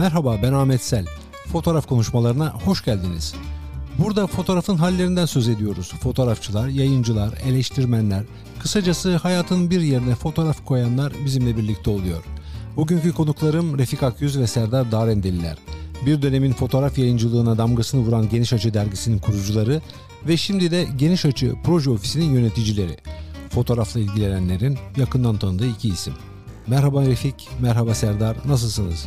Merhaba ben Ahmet Sel. Fotoğraf konuşmalarına hoş geldiniz. Burada fotoğrafın hallerinden söz ediyoruz. Fotoğrafçılar, yayıncılar, eleştirmenler, kısacası hayatın bir yerine fotoğraf koyanlar bizimle birlikte oluyor. Bugünkü konuklarım Refik Akyüz ve Serdar Darendeliler. Bir dönemin fotoğraf yayıncılığına damgasını vuran Geniş Açı dergisinin kurucuları ve şimdi de Geniş Açı proje ofisinin yöneticileri. Fotoğrafla ilgilenenlerin yakından tanıdığı iki isim. Merhaba Refik, merhaba Serdar, nasılsınız?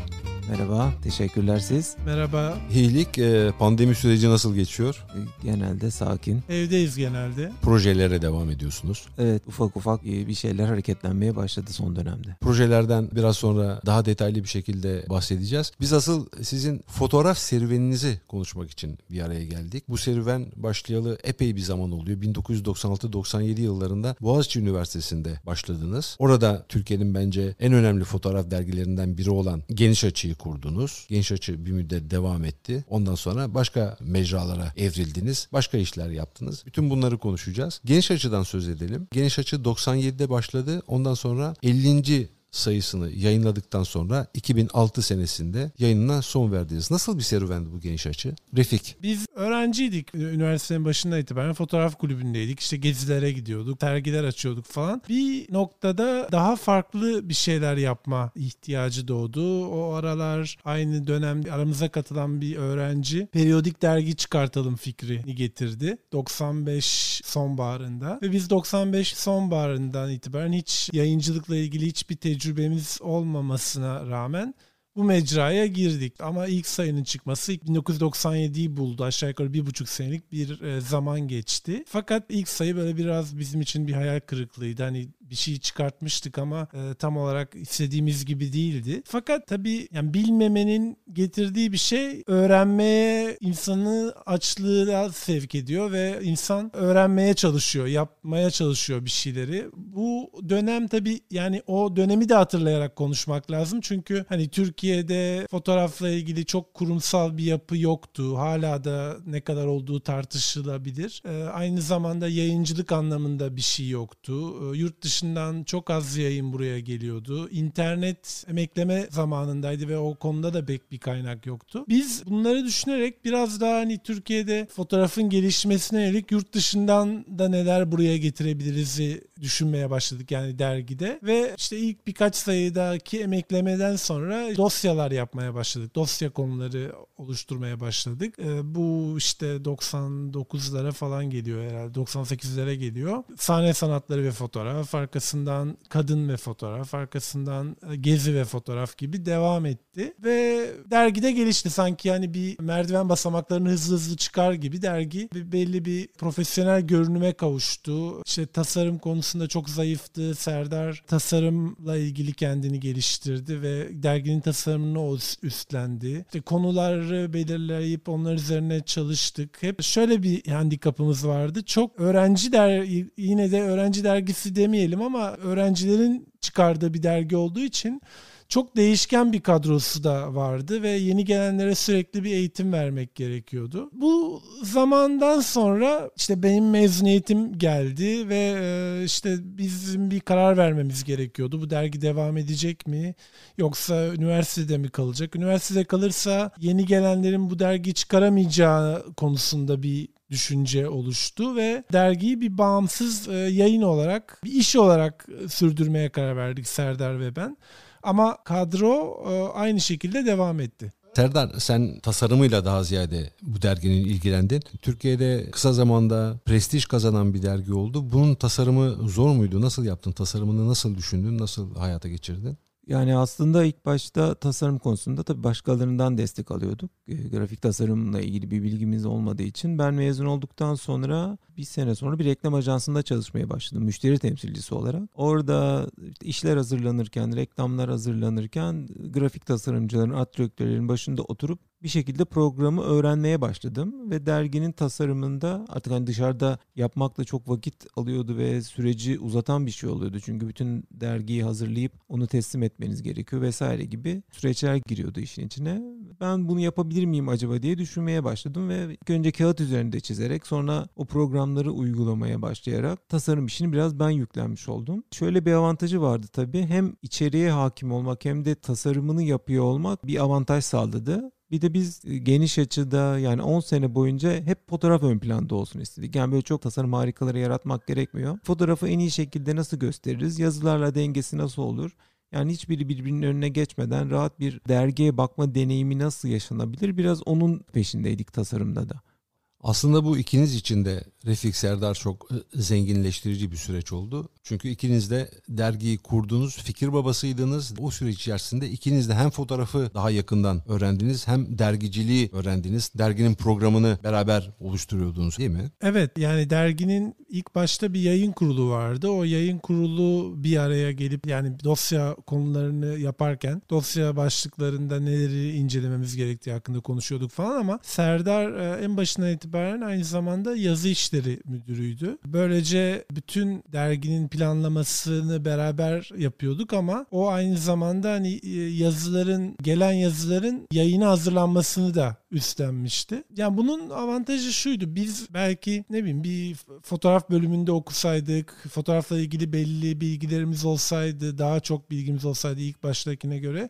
Merhaba, teşekkürler siz. Merhaba. İyilik, e, pandemi süreci nasıl geçiyor? E, genelde sakin. Evdeyiz genelde. Projelere devam ediyorsunuz. Evet, ufak ufak e, bir şeyler hareketlenmeye başladı son dönemde. Projelerden biraz sonra daha detaylı bir şekilde bahsedeceğiz. Biz asıl sizin fotoğraf serüveninizi konuşmak için bir araya geldik. Bu serüven başlayalı epey bir zaman oluyor. 1996-97 yıllarında Boğaziçi Üniversitesi'nde başladınız. Orada Türkiye'nin bence en önemli fotoğraf dergilerinden biri olan Geniş Açı'yı Açı'yı kurdunuz. Genç Açı bir müddet devam etti. Ondan sonra başka mecralara evrildiniz. Başka işler yaptınız. Bütün bunları konuşacağız. Geniş Açı'dan söz edelim. Geniş Açı 97'de başladı. Ondan sonra 50 sayısını yayınladıktan sonra 2006 senesinde yayınına son verdiniz. Nasıl bir serüvendi bu geniş açı? Refik. Biz öğrenciydik. Üniversitenin başından itibaren fotoğraf kulübündeydik. İşte gezilere gidiyorduk, sergiler açıyorduk falan. Bir noktada daha farklı bir şeyler yapma ihtiyacı doğdu. O aralar aynı dönem aramıza katılan bir öğrenci periyodik dergi çıkartalım fikrini getirdi. 95 sonbaharında ve biz 95 sonbaharından itibaren hiç yayıncılıkla ilgili hiçbir tecrübe tecrübemiz olmamasına rağmen bu mecraya girdik. Ama ilk sayının çıkması 1997'yi buldu. Aşağı yukarı bir buçuk senelik bir e, zaman geçti. Fakat ilk sayı böyle biraz bizim için bir hayal kırıklığıydı. Hani bir şey çıkartmıştık ama e, tam olarak istediğimiz gibi değildi. Fakat tabii yani bilmemenin getirdiği bir şey öğrenmeye insanı açlığa sevk ediyor ve insan öğrenmeye çalışıyor, yapmaya çalışıyor bir şeyleri. Bu dönem tabii yani o dönemi de hatırlayarak konuşmak lazım. Çünkü hani Türkiye'de fotoğrafla ilgili çok kurumsal bir yapı yoktu. Hala da ne kadar olduğu tartışılabilir. E, aynı zamanda yayıncılık anlamında bir şey yoktu. E, yurt dışı dışından çok az yayın buraya geliyordu. İnternet emekleme zamanındaydı ve o konuda da pek bir kaynak yoktu. Biz bunları düşünerek biraz daha hani Türkiye'de fotoğrafın gelişmesine yönelik yurt dışından da neler buraya getirebiliriz düşünmeye başladık yani dergide ve işte ilk birkaç sayıdaki emeklemeden sonra dosyalar yapmaya başladık. Dosya konuları oluşturmaya başladık. E, bu işte 99'lara falan geliyor herhalde. 98'lere geliyor. Sahne sanatları ve fotoğraf, arkasından kadın ve fotoğraf, arkasından e, gezi ve fotoğraf gibi devam etti. Ve dergide gelişti sanki yani bir merdiven basamaklarını hızlı hızlı çıkar gibi dergi belli bir profesyonel görünüme kavuştu. İşte tasarım konusunda çok zayıftı. Serdar tasarımla ilgili kendini geliştirdi ve derginin tasarımını o üstlendi. İşte konuları belirleyip onlar üzerine çalıştık. Hep şöyle bir handikapımız vardı. Çok öğrenci der yine de öğrenci dergisi demeyelim ama öğrencilerin çıkardığı bir dergi olduğu için çok değişken bir kadrosu da vardı ve yeni gelenlere sürekli bir eğitim vermek gerekiyordu. Bu zamandan sonra işte benim mezuniyetim geldi ve e, işte bizim bir karar vermemiz gerekiyordu. Bu dergi devam edecek mi yoksa üniversitede mi kalacak? Üniversitede kalırsa yeni gelenlerin bu dergi çıkaramayacağı konusunda bir düşünce oluştu ve dergiyi bir bağımsız e, yayın olarak, bir iş olarak sürdürmeye karar verdik Serdar ve ben. Ama kadro e, aynı şekilde devam etti. Serdar sen tasarımıyla daha ziyade bu derginin ilgilendin. Türkiye'de kısa zamanda prestij kazanan bir dergi oldu. Bunun tasarımı zor muydu? Nasıl yaptın? Tasarımını nasıl düşündün? Nasıl hayata geçirdin? Yani aslında ilk başta tasarım konusunda tabii başkalarından destek alıyorduk. E, grafik tasarımla ilgili bir bilgimiz olmadığı için ben mezun olduktan sonra bir sene sonra bir reklam ajansında çalışmaya başladım müşteri temsilcisi olarak. Orada işler hazırlanırken, reklamlar hazırlanırken grafik tasarımcıların, art başında oturup bir şekilde programı öğrenmeye başladım ve derginin tasarımında artık hani dışarıda yapmakla çok vakit alıyordu ve süreci uzatan bir şey oluyordu. Çünkü bütün dergiyi hazırlayıp onu teslim etmeniz gerekiyor vesaire gibi süreçler giriyordu işin içine. ben bunu yapabilir miyim acaba diye düşünmeye başladım ve önce kağıt üzerinde çizerek sonra o programları uygulamaya başlayarak tasarım işini biraz ben yüklenmiş oldum. Şöyle bir avantajı vardı tabii. Hem içeriye hakim olmak hem de tasarımını yapıyor olmak bir avantaj sağladı. Bir de biz geniş açıda yani 10 sene boyunca hep fotoğraf ön planda olsun istedik. Yani böyle çok tasarım harikaları yaratmak gerekmiyor. Fotoğrafı en iyi şekilde nasıl gösteririz? Yazılarla dengesi nasıl olur? Yani hiçbiri birbirinin önüne geçmeden rahat bir dergiye bakma deneyimi nasıl yaşanabilir? Biraz onun peşindeydik tasarımda da. Aslında bu ikiniz için de Refik Serdar çok e, zenginleştirici bir süreç oldu. Çünkü ikiniz de dergiyi kurdunuz, fikir babasıydınız. O süreç içerisinde ikiniz de hem fotoğrafı daha yakından öğrendiniz hem dergiciliği öğrendiniz. Derginin programını beraber oluşturuyordunuz değil mi? Evet yani derginin ilk başta bir yayın kurulu vardı. O yayın kurulu bir araya gelip yani dosya konularını yaparken dosya başlıklarında neleri incelememiz gerektiği hakkında konuşuyorduk falan ama Serdar e, en başına itibaren aynı zamanda yazı işleri müdürüydü. Böylece bütün derginin planlamasını beraber yapıyorduk ama o aynı zamanda hani e, yazıların gelen yazıların yayına hazırlanmasını da üstlenmişti. Yani bunun avantajı şuydu. Biz belki ne bileyim bir fotoğraf bölümünde okusaydık, fotoğrafla ilgili belli bilgilerimiz olsaydı, daha çok bilgimiz olsaydı ilk baştakine göre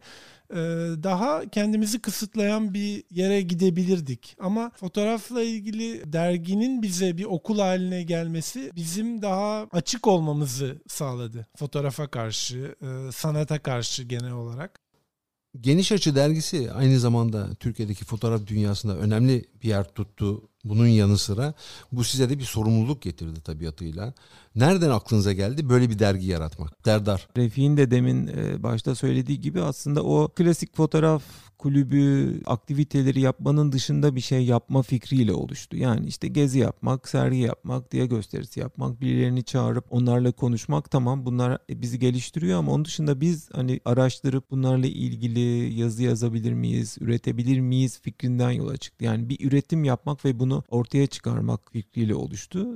e, daha kendimizi kısıtlayan bir yere gidebilirdik. Ama fotoğrafla ilgili derginin bize bir okul haline gelmesi bizim daha açık olmamızı sağladı. Fotoğrafa karşı, e, sanata karşı genel olarak. Geniş Açı dergisi aynı zamanda Türkiye'deki fotoğraf dünyasında önemli bir yer tuttu. Bunun yanı sıra bu size de bir sorumluluk getirdi tabiatıyla. Nereden aklınıza geldi böyle bir dergi yaratmak? Serdar. Refik'in de demin e, başta söylediği gibi aslında o klasik fotoğraf kulübü aktiviteleri yapmanın dışında bir şey yapma fikriyle oluştu. Yani işte gezi yapmak, sergi yapmak, diye gösterisi yapmak, birilerini çağırıp onlarla konuşmak tamam bunlar bizi geliştiriyor ama onun dışında biz hani araştırıp bunlarla ilgili yazı yazabilir miyiz, üretebilir miyiz fikrinden yola çıktı. Yani bir üretim yapmak ve bunu ortaya çıkarmak fikriyle oluştu.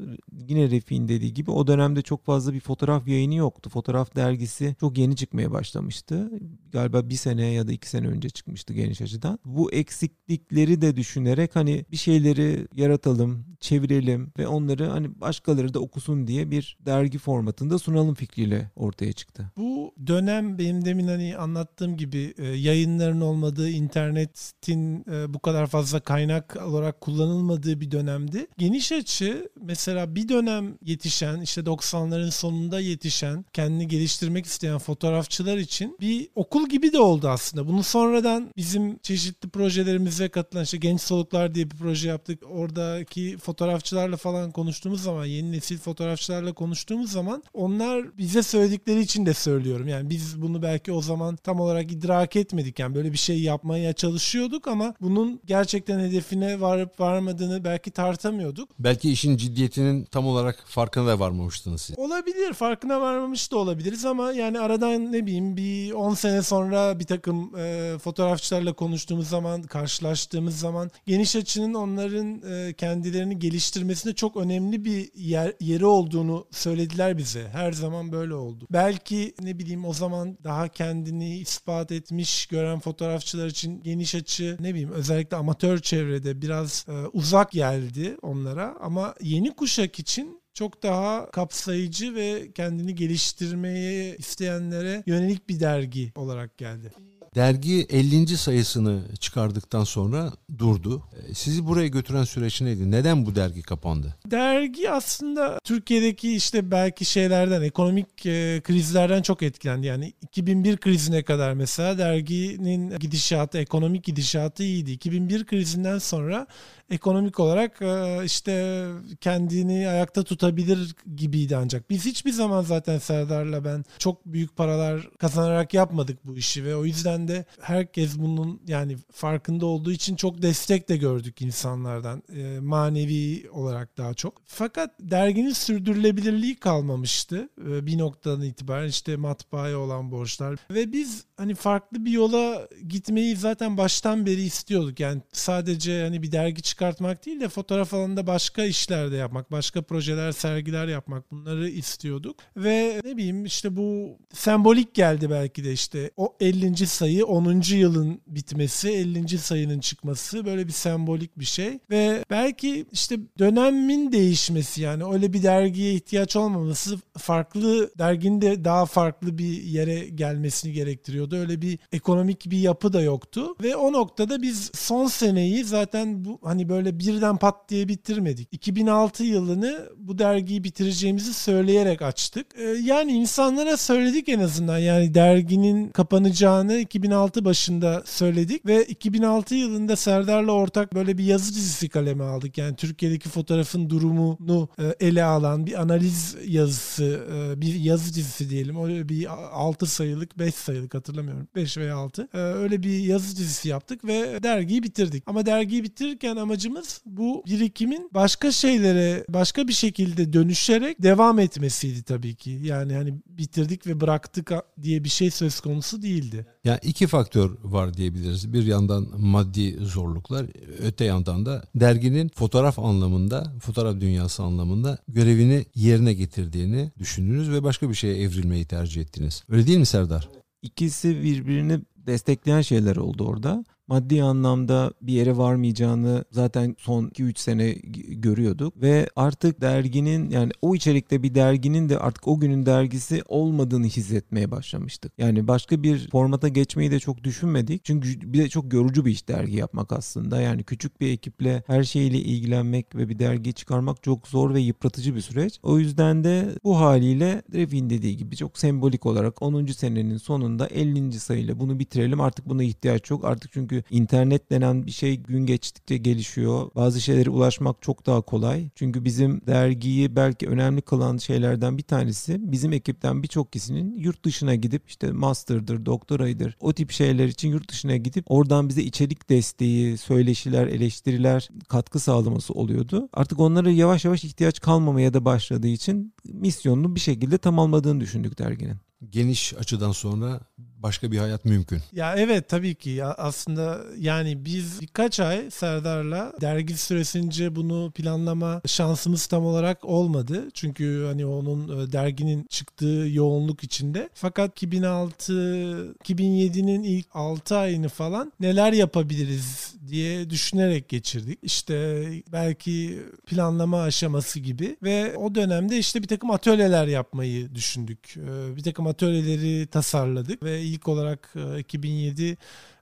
Yine Refik'in dediği gibi o dönemde çok fazla bir fotoğraf yayını yoktu. Fotoğraf dergisi çok yeni çıkmaya başlamıştı. Galiba bir sene ya da iki sene önce çıkmıştı geniş açıdan. Bu eksiklikleri de düşünerek hani bir şeyleri yaratalım, çevirelim ve onları hani başkaları da okusun diye bir dergi formatında sunalım fikriyle ortaya çıktı. Bu dönem benim demin hani anlattığım gibi e, yayınların olmadığı, internetin e, bu kadar fazla kaynak olarak kullanılmadığı bir dönemdi. Geniş açı mesela bir dönem yetişen işte 90'ların sonunda yetişen kendini geliştirmek isteyen fotoğrafçılar için bir okul gibi de oldu aslında. Bunu sonradan bizim çeşitli projelerimize katılan işte Genç Soluklar diye bir proje yaptık. Oradaki fotoğrafçılarla falan konuştuğumuz zaman yeni nesil fotoğrafçılarla konuştuğumuz zaman onlar bize söyledikleri için de söylüyorum. Yani biz bunu belki o zaman tam olarak idrak etmedik. Yani böyle bir şey yapmaya çalışıyorduk ama bunun gerçekten hedefine varıp varmadığını belki tartamıyorduk. Belki işin ciddiyetinin tam olarak farkına da varmamıştınız siz. Olabilir. Farkına varmamış da olabiliriz ama yani aradan ne bileyim bir 10 sene sonra bir takım e, fotoğrafçılarla konuştuğumuz zaman, karşılaştığımız zaman geniş açının onların e, kendilerini geliştirmesinde çok önemli bir yer, yeri olduğunu söylediler bize. Her zaman böyle oldu. Belki ne bileyim o zaman daha kendini ispat etmiş gören fotoğrafçılar için geniş açı ne bileyim özellikle amatör çevrede biraz e, uzak geldi onlara ama yeni kuşak için çok daha kapsayıcı ve kendini geliştirmeye isteyenlere yönelik bir dergi olarak geldi. Dergi 50. sayısını çıkardıktan sonra durdu. E, sizi buraya götüren süreç neydi? Neden bu dergi kapandı? Dergi aslında Türkiye'deki işte belki şeylerden, ekonomik e, krizlerden çok etkilendi. Yani 2001 krizine kadar mesela derginin gidişatı, ekonomik gidişatı iyiydi. 2001 krizinden sonra ekonomik olarak e, işte kendini ayakta tutabilir gibiydi ancak. Biz hiçbir zaman zaten Serdar'la ben çok büyük paralar kazanarak yapmadık bu işi ve o yüzden de herkes bunun yani farkında olduğu için çok destek de gördük insanlardan e, manevi olarak daha çok. Fakat derginin sürdürülebilirliği kalmamıştı e, bir noktadan itibaren işte matbaaya olan borçlar ve biz hani farklı bir yola gitmeyi zaten baştan beri istiyorduk. Yani sadece hani bir dergi çıkartmak değil de fotoğraf alanında başka işler de yapmak, başka projeler, sergiler yapmak bunları istiyorduk. Ve ne bileyim işte bu sembolik geldi belki de işte o 50. sayı sayı 10. yılın bitmesi, 50. sayının çıkması böyle bir sembolik bir şey ve belki işte dönemin değişmesi yani öyle bir dergiye ihtiyaç olmaması farklı derginin de daha farklı bir yere gelmesini gerektiriyordu. Öyle bir ekonomik bir yapı da yoktu ve o noktada biz son seneyi zaten bu hani böyle birden pat diye bitirmedik. 2006 yılını bu dergiyi bitireceğimizi söyleyerek açtık. Ee, yani insanlara söyledik en azından yani derginin kapanacağını 2006 başında söyledik ve 2006 yılında Serdar'la ortak böyle bir yazı dizisi kaleme aldık. Yani Türkiye'deki fotoğrafın durumunu e, ele alan bir analiz yazısı, e, bir yazı dizisi diyelim. Öyle bir 6 sayılık, 5 sayılık hatırlamıyorum. 5 veya 6. E, öyle bir yazı dizisi yaptık ve dergiyi bitirdik. Ama dergiyi bitirirken amacımız bu birikimin başka şeylere, başka bir şekilde dönüşerek devam etmesiydi tabii ki. Yani hani bitirdik ve bıraktık diye bir şey söz konusu değildi. Yani iki faktör var diyebiliriz. Bir yandan maddi zorluklar, öte yandan da derginin fotoğraf anlamında, fotoğraf dünyası anlamında görevini yerine getirdiğini düşündünüz ve başka bir şeye evrilmeyi tercih ettiniz. Öyle değil mi Serdar? İkisi birbirini destekleyen şeyler oldu orada maddi anlamda bir yere varmayacağını zaten son 2-3 sene görüyorduk ve artık derginin yani o içerikte bir derginin de artık o günün dergisi olmadığını hissetmeye başlamıştık. Yani başka bir formata geçmeyi de çok düşünmedik. Çünkü bir de çok yorucu bir iş dergi yapmak aslında. Yani küçük bir ekiple her şeyle ilgilenmek ve bir dergi çıkarmak çok zor ve yıpratıcı bir süreç. O yüzden de bu haliyle Refin dediği gibi çok sembolik olarak 10. senenin sonunda 50. sayıyla bunu bitirelim. Artık buna ihtiyaç yok. Artık çünkü internet denen bir şey gün geçtikçe gelişiyor. Bazı şeylere ulaşmak çok daha kolay. Çünkü bizim dergiyi belki önemli kılan şeylerden bir tanesi bizim ekipten birçok kişinin yurt dışına gidip işte master'dır, doktoraydır o tip şeyler için yurt dışına gidip oradan bize içerik desteği, söyleşiler, eleştiriler katkı sağlaması oluyordu. Artık onlara yavaş yavaş ihtiyaç kalmamaya da başladığı için misyonunu bir şekilde tamamladığını düşündük derginin. Geniş açıdan sonra başka bir hayat mümkün. Ya evet tabii ki aslında yani biz birkaç ay Serdar'la dergi süresince bunu planlama şansımız tam olarak olmadı. Çünkü hani onun e, derginin çıktığı yoğunluk içinde. Fakat 2006 2007'nin ilk 6 ayını falan neler yapabiliriz diye düşünerek geçirdik. İşte belki planlama aşaması gibi ve o dönemde işte bir takım atölyeler yapmayı düşündük. E, bir takım atölyeleri tasarladık ve ilk olarak 2007 e, e,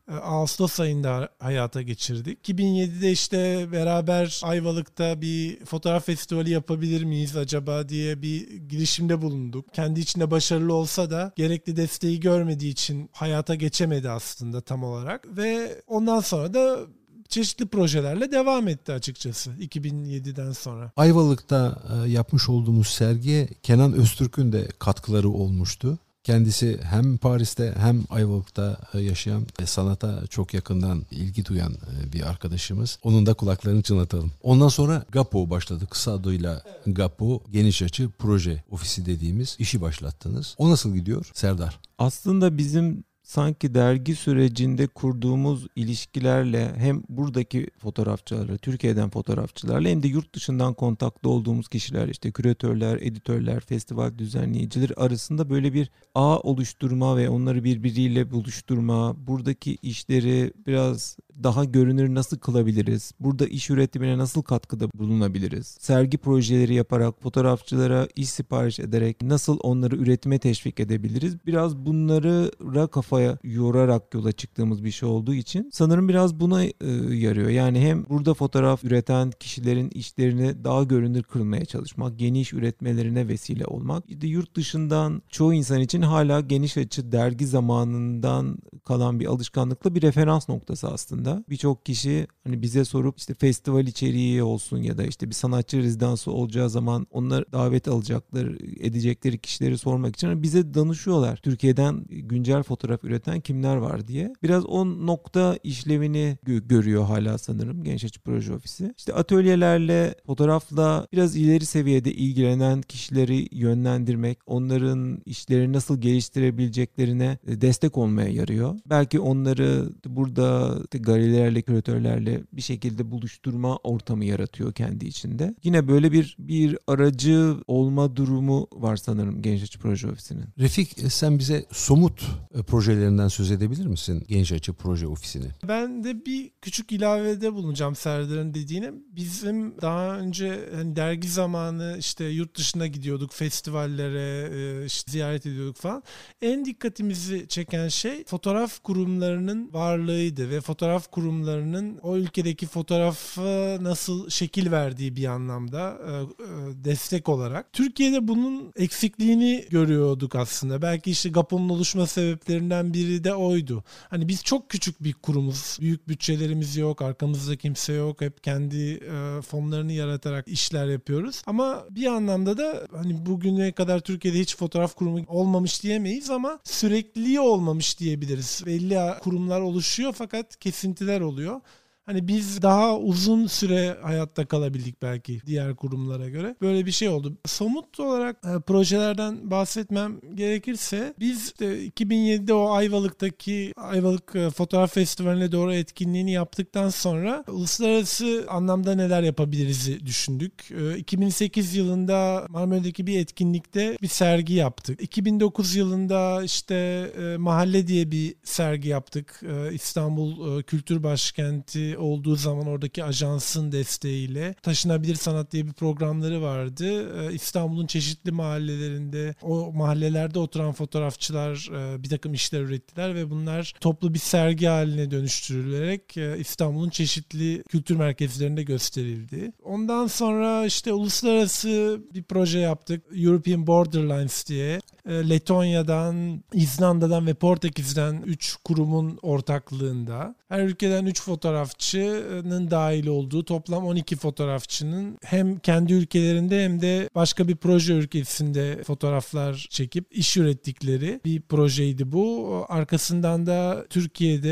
Ağustos ayında hayata geçirdik. 2007'de işte beraber Ayvalık'ta bir fotoğraf festivali yapabilir miyiz acaba diye bir girişimde bulunduk. Kendi içinde başarılı olsa da gerekli desteği görmediği için hayata geçemedi aslında tam olarak. Ve ondan sonra da çeşitli projelerle devam etti açıkçası 2007'den sonra. Ayvalık'ta e, yapmış olduğumuz sergiye Kenan Öztürk'ün de katkıları olmuştu. Kendisi hem Paris'te hem Ayvalık'ta e, yaşayan ve sanata çok yakından ilgi duyan e, bir arkadaşımız. Onun da kulaklarını çınlatalım. Ondan sonra GAPO başladı. Kısa adıyla GAPO Geniş Açı Proje Ofisi dediğimiz işi başlattınız. O nasıl gidiyor Serdar? Aslında bizim sanki dergi sürecinde kurduğumuz ilişkilerle hem buradaki fotoğrafçılarla, Türkiye'den fotoğrafçılarla hem de yurt dışından kontakta olduğumuz kişiler işte küratörler, editörler, festival düzenleyiciler arasında böyle bir ağ oluşturma ve onları birbiriyle buluşturma, buradaki işleri biraz daha görünür nasıl kılabiliriz? Burada iş üretimine nasıl katkıda bulunabiliriz? Sergi projeleri yaparak, fotoğrafçılara iş sipariş ederek nasıl onları üretime teşvik edebiliriz? Biraz bunları kafaya yorarak yola çıktığımız bir şey olduğu için sanırım biraz buna e, yarıyor. Yani hem burada fotoğraf üreten kişilerin işlerini daha görünür kılmaya çalışmak, geniş üretmelerine vesile olmak. İşte yurt dışından çoğu insan için hala geniş açı dergi zamanından kalan bir alışkanlıkla bir referans noktası aslında aslında. Birçok kişi hani bize sorup işte festival içeriği olsun ya da işte bir sanatçı rezidansı olacağı zaman onlar davet alacaklar, edecekleri kişileri sormak için hani bize danışıyorlar. Türkiye'den güncel fotoğraf üreten kimler var diye. Biraz o nokta işlevini gö- görüyor hala sanırım Genç Açı Proje Ofisi. İşte atölyelerle, fotoğrafla biraz ileri seviyede ilgilenen kişileri yönlendirmek, onların işleri nasıl geliştirebileceklerine destek olmaya yarıyor. Belki onları burada galerilerle, küratörlerle bir şekilde buluşturma ortamı yaratıyor kendi içinde. Yine böyle bir bir aracı olma durumu var sanırım Genç Açı Proje Ofisi'nin. Refik sen bize somut e, projelerinden söz edebilir misin Genç Açı Proje Ofisi'ni? Ben de bir küçük ilavede bulunacağım Serdar'ın dediğine. Bizim daha önce hani dergi zamanı işte yurt dışına gidiyorduk festivallere e, işte ziyaret ediyorduk falan. En dikkatimizi çeken şey fotoğraf kurumlarının varlığıydı ve fotoğraf kurumlarının o ülkedeki fotoğrafı nasıl şekil verdiği bir anlamda e, e, destek olarak. Türkiye'de bunun eksikliğini görüyorduk aslında. Belki işte GAPO'nun oluşma sebeplerinden biri de oydu. Hani biz çok küçük bir kurumuz. Büyük bütçelerimiz yok. Arkamızda kimse yok. Hep kendi e, fonlarını yaratarak işler yapıyoruz. Ama bir anlamda da hani bugüne kadar Türkiye'de hiç fotoğraf kurumu olmamış diyemeyiz ama sürekliliği olmamış diyebiliriz. Belli kurumlar oluşuyor fakat kesintiler oluyor. Hani biz daha uzun süre hayatta kalabildik belki diğer kurumlara göre. Böyle bir şey oldu. Somut olarak e, projelerden bahsetmem gerekirse biz de 2007'de o Ayvalık'taki Ayvalık e, Fotoğraf Festivali'ne doğru etkinliğini yaptıktan sonra uluslararası anlamda neler yapabiliriz düşündük. E, 2008 yılında Marmara'daki bir etkinlikte bir sergi yaptık. 2009 yılında işte e, Mahalle diye bir sergi yaptık. E, İstanbul e, Kültür Başkenti olduğu zaman oradaki ajansın desteğiyle Taşınabilir Sanat diye bir programları vardı. Ee, İstanbul'un çeşitli mahallelerinde o mahallelerde oturan fotoğrafçılar e, bir takım işler ürettiler ve bunlar toplu bir sergi haline dönüştürülerek e, İstanbul'un çeşitli kültür merkezlerinde gösterildi. Ondan sonra işte uluslararası bir proje yaptık. European Borderlines diye. E, Letonya'dan, İzlanda'dan ve Portekiz'den 3 kurumun ortaklığında. Her ülkeden 3 fotoğrafçının dahil olduğu toplam 12 fotoğrafçının hem kendi ülkelerinde hem de başka bir proje ülkesinde fotoğraflar çekip iş ürettikleri bir projeydi bu. Arkasından da Türkiye'de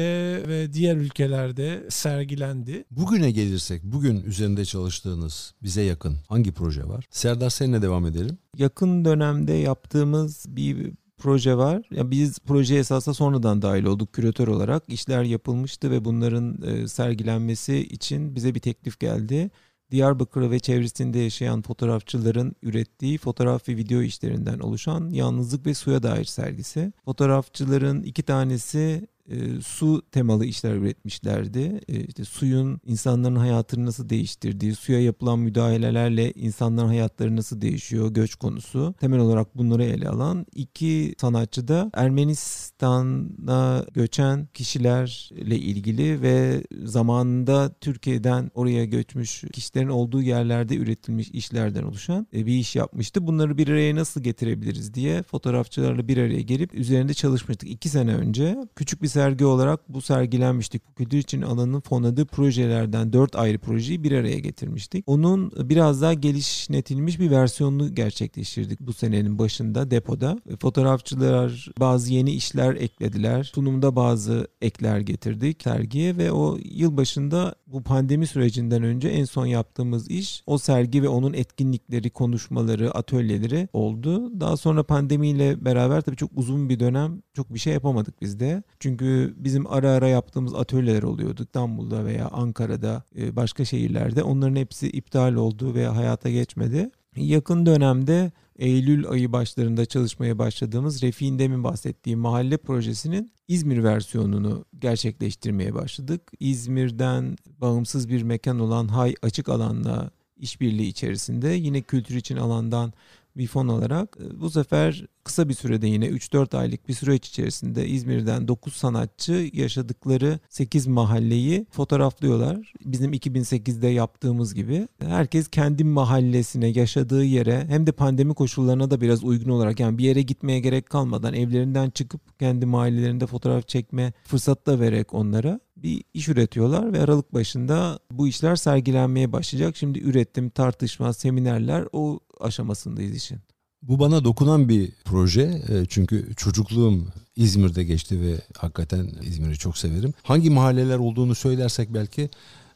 ve diğer ülkelerde sergilendi. Bugüne gelirsek, bugün üzerinde çalıştığınız bize yakın hangi proje var? Serdar seninle devam edelim. Yakın dönemde yaptığımız bir proje var. Yani biz proje esasında sonradan dahil olduk küratör olarak. İşler yapılmıştı ve bunların e, sergilenmesi için bize bir teklif geldi. Diyarbakır ve çevresinde yaşayan fotoğrafçıların ürettiği fotoğraf ve video işlerinden oluşan Yalnızlık ve Suya Dair sergisi. Fotoğrafçıların iki tanesi e, su temalı işler üretmişlerdi. E, işte suyun insanların hayatını nasıl değiştirdiği, suya yapılan müdahalelerle insanların hayatları nasıl değişiyor, göç konusu. Temel olarak bunları ele alan iki sanatçı da Ermenistan'a göçen kişilerle ilgili ve zamanında Türkiye'den oraya göçmüş kişilerin olduğu yerlerde üretilmiş işlerden oluşan e, bir iş yapmıştı. Bunları bir araya nasıl getirebiliriz diye fotoğrafçılarla bir araya gelip üzerinde çalışmıştık. iki sene önce küçük bir sergi olarak bu sergilenmiştik. Bu kültür için alanın fonladığı projelerden dört ayrı projeyi bir araya getirmiştik. Onun biraz daha gelişnetilmiş bir versiyonunu gerçekleştirdik bu senenin başında depoda. Fotoğrafçılar bazı yeni işler eklediler. Sunumda bazı ekler getirdik sergiye ve o yıl başında bu pandemi sürecinden önce en son yaptığımız iş o sergi ve onun etkinlikleri, konuşmaları, atölyeleri oldu. Daha sonra pandemiyle beraber tabii çok uzun bir dönem çok bir şey yapamadık biz de. Çünkü bizim ara ara yaptığımız atölyeler oluyordu İstanbul'da veya Ankara'da e, başka şehirlerde. Onların hepsi iptal oldu veya hayata geçmedi. Yakın dönemde Eylül ayı başlarında çalışmaya başladığımız Refik'in demin bahsettiği mahalle projesinin İzmir versiyonunu gerçekleştirmeye başladık. İzmir'den bağımsız bir mekan olan Hay Açık Alan'la işbirliği içerisinde yine kültür için alandan bir fon alarak e, bu sefer kısa bir sürede yine 3-4 aylık bir süreç içerisinde İzmir'den 9 sanatçı yaşadıkları 8 mahalleyi fotoğraflıyorlar. Bizim 2008'de yaptığımız gibi. Herkes kendi mahallesine, yaşadığı yere hem de pandemi koşullarına da biraz uygun olarak yani bir yere gitmeye gerek kalmadan evlerinden çıkıp kendi mahallelerinde fotoğraf çekme fırsatı da vererek onlara bir iş üretiyorlar ve Aralık başında bu işler sergilenmeye başlayacak. Şimdi üretim, tartışma, seminerler o aşamasındayız işin. Bu bana dokunan bir proje e, çünkü çocukluğum İzmir'de geçti ve hakikaten İzmir'i çok severim. Hangi mahalleler olduğunu söylersek belki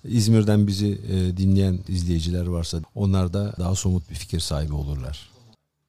İzmir'den bizi e, dinleyen izleyiciler varsa onlar da daha somut bir fikir sahibi olurlar.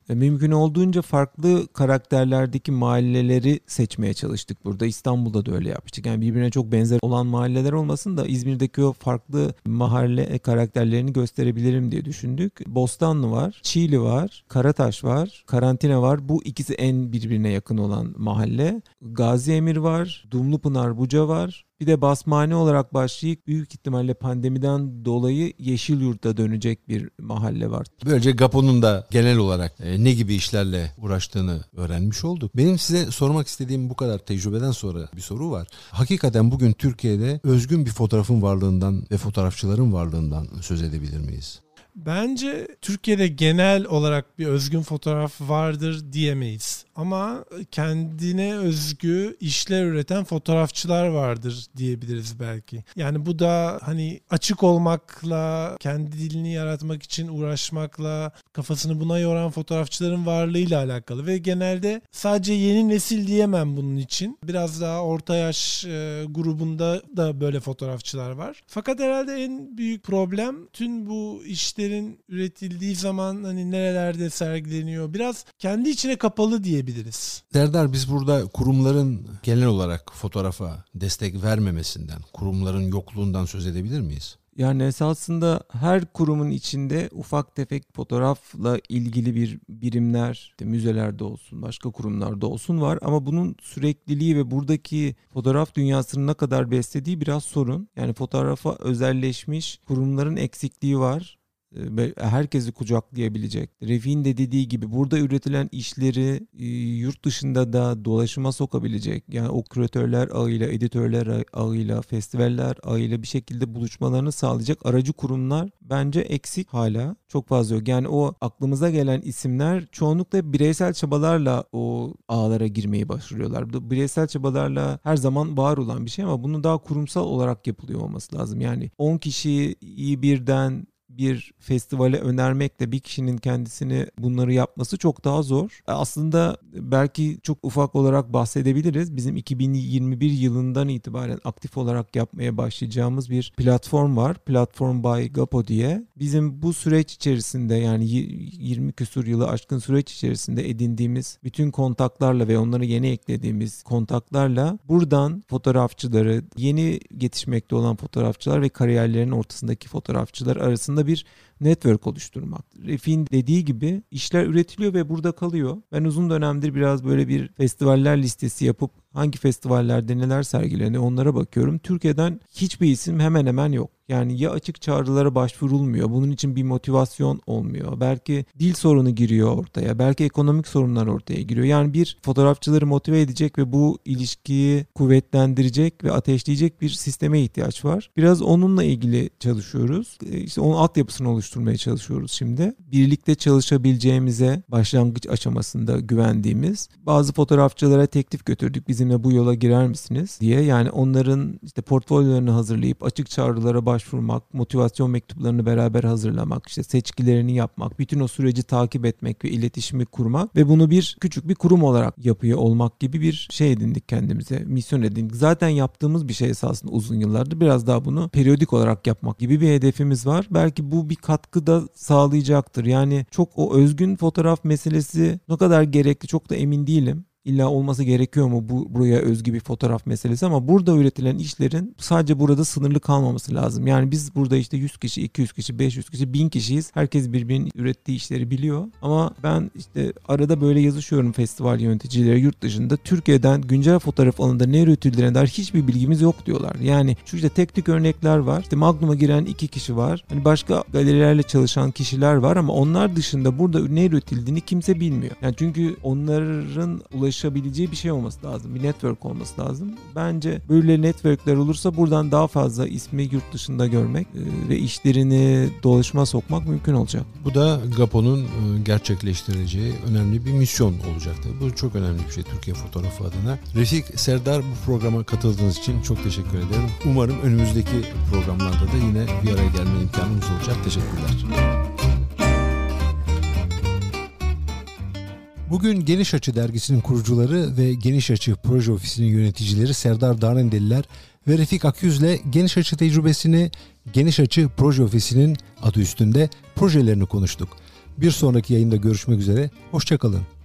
E, mümkün olduğunca farklı karakterlerdeki mahalleleri seçmeye çalıştık burada. İstanbul'da da öyle yapmıştık. Yani birbirine çok benzer olan mahalleler olmasın da İzmir'deki o farklı mahalle karakterlerini gösterebilirim diye düşündük. Bostanlı var, Çiğli var, Karataş var, Karantina var. Bu ikisi en birbirine yakın olan mahalle. Gazi Emir var, Dumlupınar Buca var. Bir de basmane olarak başlayıp büyük ihtimalle pandemiden dolayı Yeşil Yurt'a dönecek bir mahalle var. Böylece Gapo'nun da genel olarak e, ne gibi işlerle uğraştığını öğrenmiş olduk. Benim size sormak istediğim bu kadar tecrübeden sonra bir soru var. Hakikaten bugün Türkiye'de özgün bir fotoğrafın varlığından ve fotoğrafçıların varlığından söz edebilir miyiz? Bence Türkiye'de genel olarak bir özgün fotoğraf vardır diyemeyiz. Ama kendine özgü işler üreten fotoğrafçılar vardır diyebiliriz belki. Yani bu da hani açık olmakla, kendi dilini yaratmak için uğraşmakla, kafasını buna yoran fotoğrafçıların varlığıyla alakalı. Ve genelde sadece yeni nesil diyemem bunun için. Biraz daha orta yaş e, grubunda da böyle fotoğrafçılar var. Fakat herhalde en büyük problem tüm bu işleri ürünlerin üretildiği zaman hani nerelerde sergileniyor biraz kendi içine kapalı diyebiliriz. Serdar biz burada kurumların genel olarak fotoğrafa destek vermemesinden, kurumların yokluğundan söz edebilir miyiz? Yani esasında her kurumun içinde ufak tefek fotoğrafla ilgili bir birimler, işte müzelerde olsun, başka kurumlarda olsun var ama bunun sürekliliği ve buradaki fotoğraf dünyasını ne kadar beslediği biraz sorun. Yani fotoğrafa özelleşmiş kurumların eksikliği var herkesi kucaklayabilecek. Refik'in de dediği gibi burada üretilen işleri e, yurt dışında da dolaşıma sokabilecek. Yani o küratörler ağıyla, editörler ağıyla, festivaller ağıyla bir şekilde buluşmalarını sağlayacak aracı kurumlar bence eksik hala. Çok fazla yok. Yani o aklımıza gelen isimler çoğunlukla bireysel çabalarla o ağlara girmeyi başarıyorlar. Bireysel çabalarla her zaman var olan bir şey ama bunun daha kurumsal olarak yapılıyor olması lazım. Yani 10 kişiyi iyi birden bir festivale önermekle bir kişinin kendisini bunları yapması çok daha zor. Aslında belki çok ufak olarak bahsedebiliriz. Bizim 2021 yılından itibaren aktif olarak yapmaya başlayacağımız bir platform var. Platform by Gapo diye. Bizim bu süreç içerisinde yani 20 küsur yılı aşkın süreç içerisinde edindiğimiz bütün kontaklarla ve onları yeni eklediğimiz kontaklarla buradan fotoğrafçıları, yeni yetişmekte olan fotoğrafçılar ve kariyerlerin ortasındaki fotoğrafçılar arasında bir network oluşturmak. Refin dediği gibi işler üretiliyor ve burada kalıyor. Ben uzun dönemdir biraz böyle bir festivaller listesi yapıp hangi festivallerde neler sergileniyor onlara bakıyorum. Türkiye'den hiçbir isim hemen hemen yok. Yani ya açık çağrılara başvurulmuyor. Bunun için bir motivasyon olmuyor. Belki dil sorunu giriyor ortaya. Belki ekonomik sorunlar ortaya giriyor. Yani bir fotoğrafçıları motive edecek ve bu ilişkiyi kuvvetlendirecek ve ateşleyecek bir sisteme ihtiyaç var. Biraz onunla ilgili çalışıyoruz. E, işte onun altyapısını oluşturmaya çalışıyoruz şimdi. Birlikte çalışabileceğimize başlangıç aşamasında güvendiğimiz bazı fotoğrafçılara teklif götürdük. Bizimle bu yola girer misiniz diye. Yani onların işte portfolyolarını hazırlayıp açık çağrılara baş başvurmak, motivasyon mektuplarını beraber hazırlamak, işte seçkilerini yapmak, bütün o süreci takip etmek ve iletişimi kurmak ve bunu bir küçük bir kurum olarak yapıyor olmak gibi bir şey edindik kendimize, misyon edindik. Zaten yaptığımız bir şey esasında uzun yıllardır biraz daha bunu periyodik olarak yapmak gibi bir hedefimiz var. Belki bu bir katkı da sağlayacaktır. Yani çok o özgün fotoğraf meselesi ne kadar gerekli çok da emin değilim illa olması gerekiyor mu bu buraya özgü bir fotoğraf meselesi ama burada üretilen işlerin sadece burada sınırlı kalmaması lazım. Yani biz burada işte 100 kişi, 200 kişi, 500 kişi, 1000 kişiyiz. Herkes birbirinin ürettiği işleri biliyor. Ama ben işte arada böyle yazışıyorum festival yöneticileri yurt dışında. Türkiye'den güncel fotoğraf alanında ne üretildiğine dair hiçbir bilgimiz yok diyorlar. Yani şu işte teknik örnekler var. İşte Magnum'a giren iki kişi var. Hani başka galerilerle çalışan kişiler var ama onlar dışında burada ne üretildiğini kimse bilmiyor. Yani çünkü onların ulaş ulaşabileceği bir şey olması lazım. Bir network olması lazım. Bence böyle networkler olursa buradan daha fazla ismi yurt dışında görmek e, ve işlerini dolaşıma sokmak mümkün olacak. Bu da GAPO'nun e, gerçekleştireceği önemli bir misyon olacaktır. Bu çok önemli bir şey Türkiye fotoğrafı adına. Refik Serdar bu programa katıldığınız için çok teşekkür ederim. Umarım önümüzdeki programlarda da yine bir araya gelme imkanımız olacak. Teşekkürler. Bugün Geniş Açı dergisinin kurucuları ve Geniş Açı proje ofisinin yöneticileri Serdar Darendeliler ve Refik Akyüz'le Geniş Açı tecrübesini Geniş Açı proje ofisinin adı üstünde projelerini konuştuk. Bir sonraki yayında görüşmek üzere. Hoşçakalın.